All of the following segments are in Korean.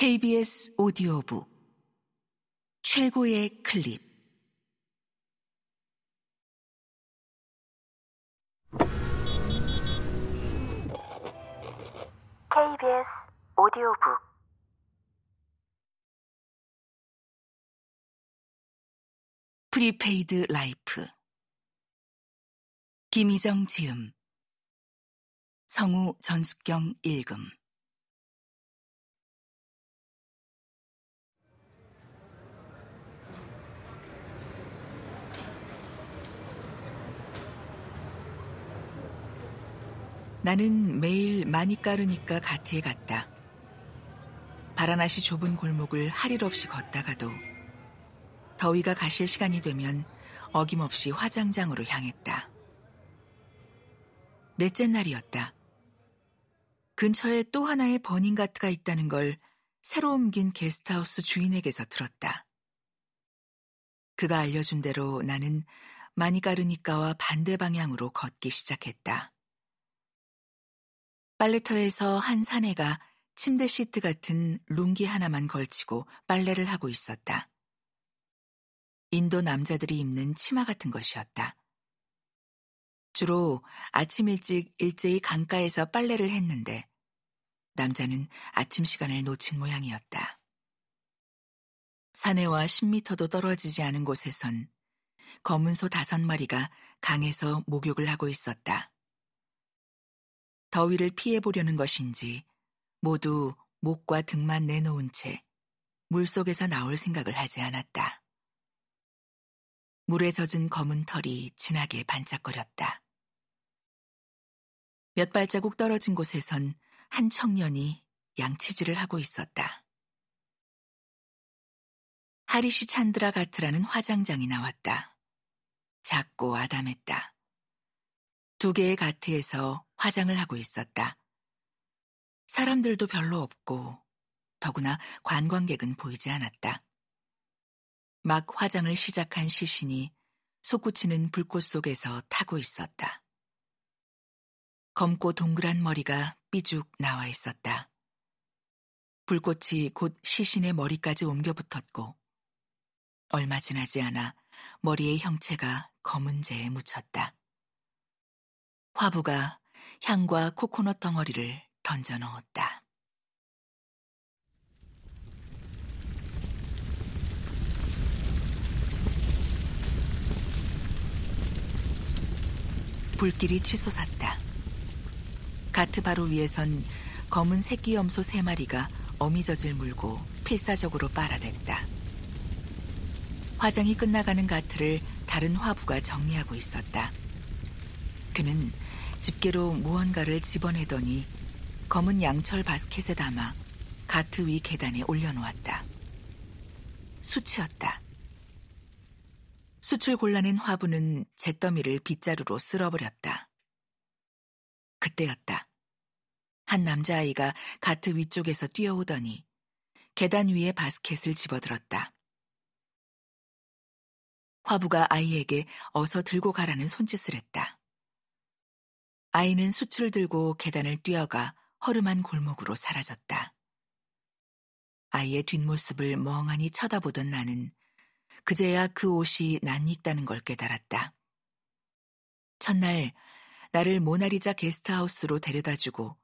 KBS 오디오북. 최고의 클립. KBS 오디오북. 프리페이드 라이프. 김희정 지음. 성우 전숙경 읽음 나는 매일 많이 까르니까 가티에 갔다. 바라나시 좁은 골목을 할 일 없이 걷다가도 더위가 가실 시간이 되면 어김없이 화장장으로 향했다. 넷째 날이었다. 근처에 또 하나의 버닝가트가 있다는 걸 새로 옮긴 게스트하우스 주인에게서 들었다. 그가 알려준 대로 나는 마니가르니까와 반대 방향으로 걷기 시작했다. 빨래터에서 한 사내가 침대 시트 같은 룽기 하나만 걸치고 빨래를 하고 있었다. 인도 남자들이 입는 치마 같은 것이었다. 주로 아침 일찍 일제히 강가에서 빨래를 했는데 남자는 아침 시간을 놓친 모양이었다. 사내와 10미터도 떨어지지 않은 곳에선 검은 소 다섯 마리가 강에서 목욕을 하고 있었다. 더위를 피해보려는 것인지 모두 목과 등만 내놓은 채 물속에서 나올 생각을 하지 않았다. 물에 젖은 검은 털이 진하게 반짝거렸다. 몇 발자국 떨어진 곳에선 한 청년이 양치질을 하고 있었다. 하리시 찬드라 가트라는 화장장이 나왔다. 작고 아담했다. 두 개의 가트에서 화장을 하고 있었다. 사람들도 별로 없고 더구나 관광객은 보이지 않았다. 막 화장을 시작한 시신이 솟구치는 불꽃 속에서 타고 있었다. 검고 동그란 머리가 삐죽 나와 있었다. 불꽃이 곧 시신의 머리까지 옮겨 붙었고 얼마 지나지 않아 머리의 형체가 검은 재에 묻혔다. 화부가 향과 코코넛 덩어리를 던져 넣었다. 불길이 치솟았다. 가트 바로 위에선 검은 새끼 염소 세 마리가 어미젖을 물고 필사적으로 빨아댔다. 화장이 끝나가는 가트를 다른 화부가 정리하고 있었다. 그는 집게로 무언가를 집어내더니 검은 양철 바스켓에 담아 가트 위 계단에 올려놓았다. 수치였다. 수출 곤란한 화부는 잿더미를 빗자루로 쓸어버렸다. 그때였다. 한 남자아이가 가트 위쪽에서 뛰어오더니 계단 위에 바스켓을 집어들었다. 화부가 아이에게 어서 들고 가라는 손짓을 했다. 아이는 수출을 들고 계단을 뛰어가 허름한 골목으로 사라졌다. 아이의 뒷모습을 멍하니 쳐다보던 나는 그제야 그 옷이 낯익다는 걸 깨달았다. 첫날 나를 모나리자 게스트하우스로 데려다 주고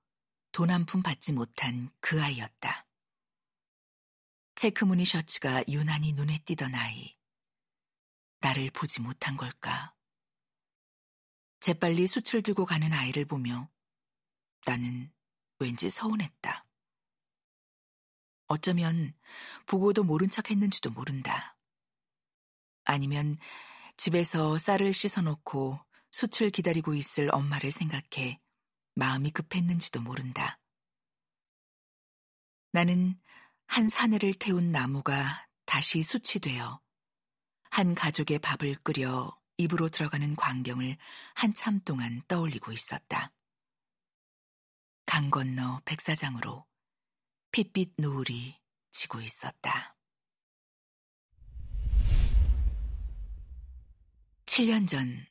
돈 한 푼 받지 못한 그 아이였다. 체크무늬 셔츠가 유난히 눈에 띄던 아이. 나를 보지 못한 걸까? 재빨리 수출 들고 가는 아이를 보며 나는 왠지 서운했다. 어쩌면 보고도 모른 척 했는지도 모른다. 아니면 집에서 쌀을 씻어놓고 수출 기다리고 있을 엄마를 생각해 마음이 급했는지도 모른다. 나는 한 사내를 태운 나무가 다시 수치되어 한 가족의 밥을 끓여 입으로 들어가는 광경을 한참 동안 떠올리고 있었다. 강 건너 백사장으로 핏빛 노을이 지고 있었다. 7년 전,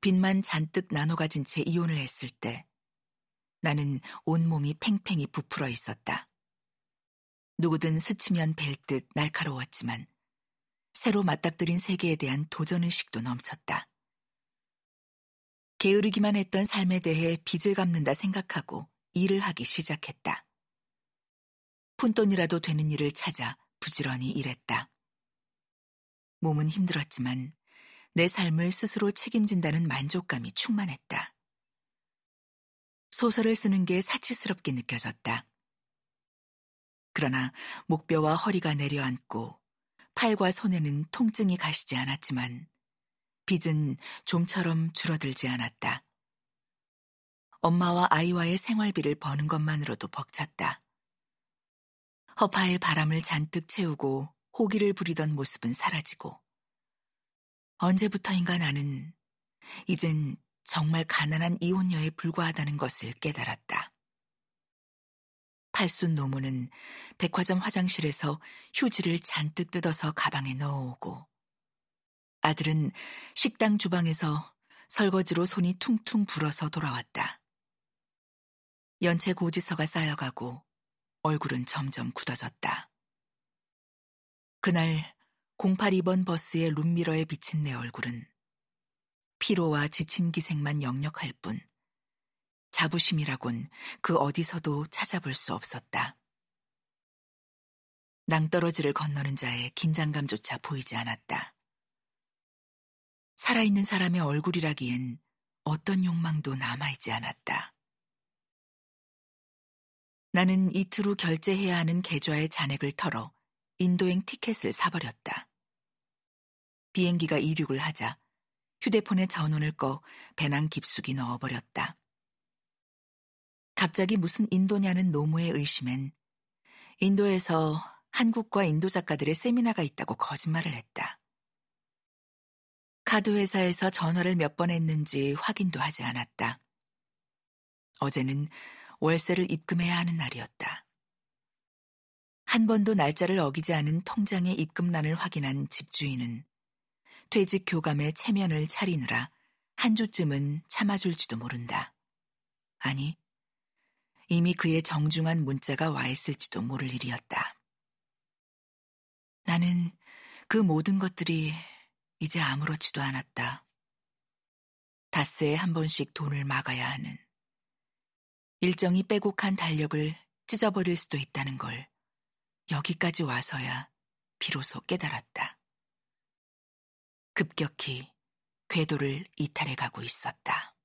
빚만 잔뜩 나눠 가진 채 이혼을 했을 때 나는 온몸이 팽팽히 부풀어 있었다. 누구든 스치면 뵐 듯 날카로웠지만 새로 맞닥뜨린 세계에 대한 도전의식도 넘쳤다. 게으르기만 했던 삶에 대해 빚을 갚는다 생각하고 일을 하기 시작했다. 푼돈이라도 되는 일을 찾아 부지런히 일했다. 몸은 힘들었지만 내 삶을 스스로 책임진다는 만족감이 충만했다. 소설을 쓰는 게 사치스럽게 느껴졌다. 그러나 목뼈와 허리가 내려앉고 팔과 손에는 통증이 가시지 않았지만 빚은 좀처럼 줄어들지 않았다. 엄마와 아이와의 생활비를 버는 것만으로도 벅찼다. 허파에 바람을 잔뜩 채우고 호기를 부리던 모습은 사라지고 언제부터인가 나는 이젠 정말 가난한 이혼녀에 불과하다는 것을 깨달았다. 팔순 노무는 백화점 화장실에서 휴지를 잔뜩 뜯어서 가방에 넣어오고 아들은 식당 주방에서 설거지로 손이 퉁퉁 불어서 돌아왔다. 연체 고지서가 쌓여가고 얼굴은 점점 굳어졌다. 그날 082번 버스의 룸미러에 비친 내 얼굴은 피로와 지친 기색만 역력할 뿐 자부심이라곤 그 어디서도 찾아볼 수 없었다. 낭떠러지를 건너는 자의 긴장감조차 보이지 않았다. 살아있는 사람의 얼굴이라기엔 어떤 욕망도 남아있지 않았다. 나는 이틀 후 결제해야 하는 계좌의 잔액을 털어 인도행 티켓을 사버렸다. 비행기가 이륙을 하자 휴대폰에 전원을 꺼 배낭 깊숙이 넣어버렸다. 갑자기 무슨 인도냐는 노무의 의심엔 인도에서 한국과 인도 작가들의 세미나가 있다고 거짓말을 했다. 카드 회사에서 전화를 몇 번 했는지 확인도 하지 않았다. 어제는 월세를 입금해야 하는 날이었다. 한 번도 날짜를 어기지 않은 통장의 입금란을 확인한 집주인은 퇴직 교감의 체면을 차리느라 한 주쯤은 참아줄지도 모른다. 아니, 이미 그의 정중한 문자가 와 있을지도 모를 일이었다. 나는 그 모든 것들이 이제 아무렇지도 않았다. 닷새에 한 번씩 돈을 막아야 하는 일정이 빼곡한 달력을 찢어버릴 수도 있다는 걸 여기까지 와서야 비로소 깨달았다. 급격히 궤도를 이탈해 가고 있었다.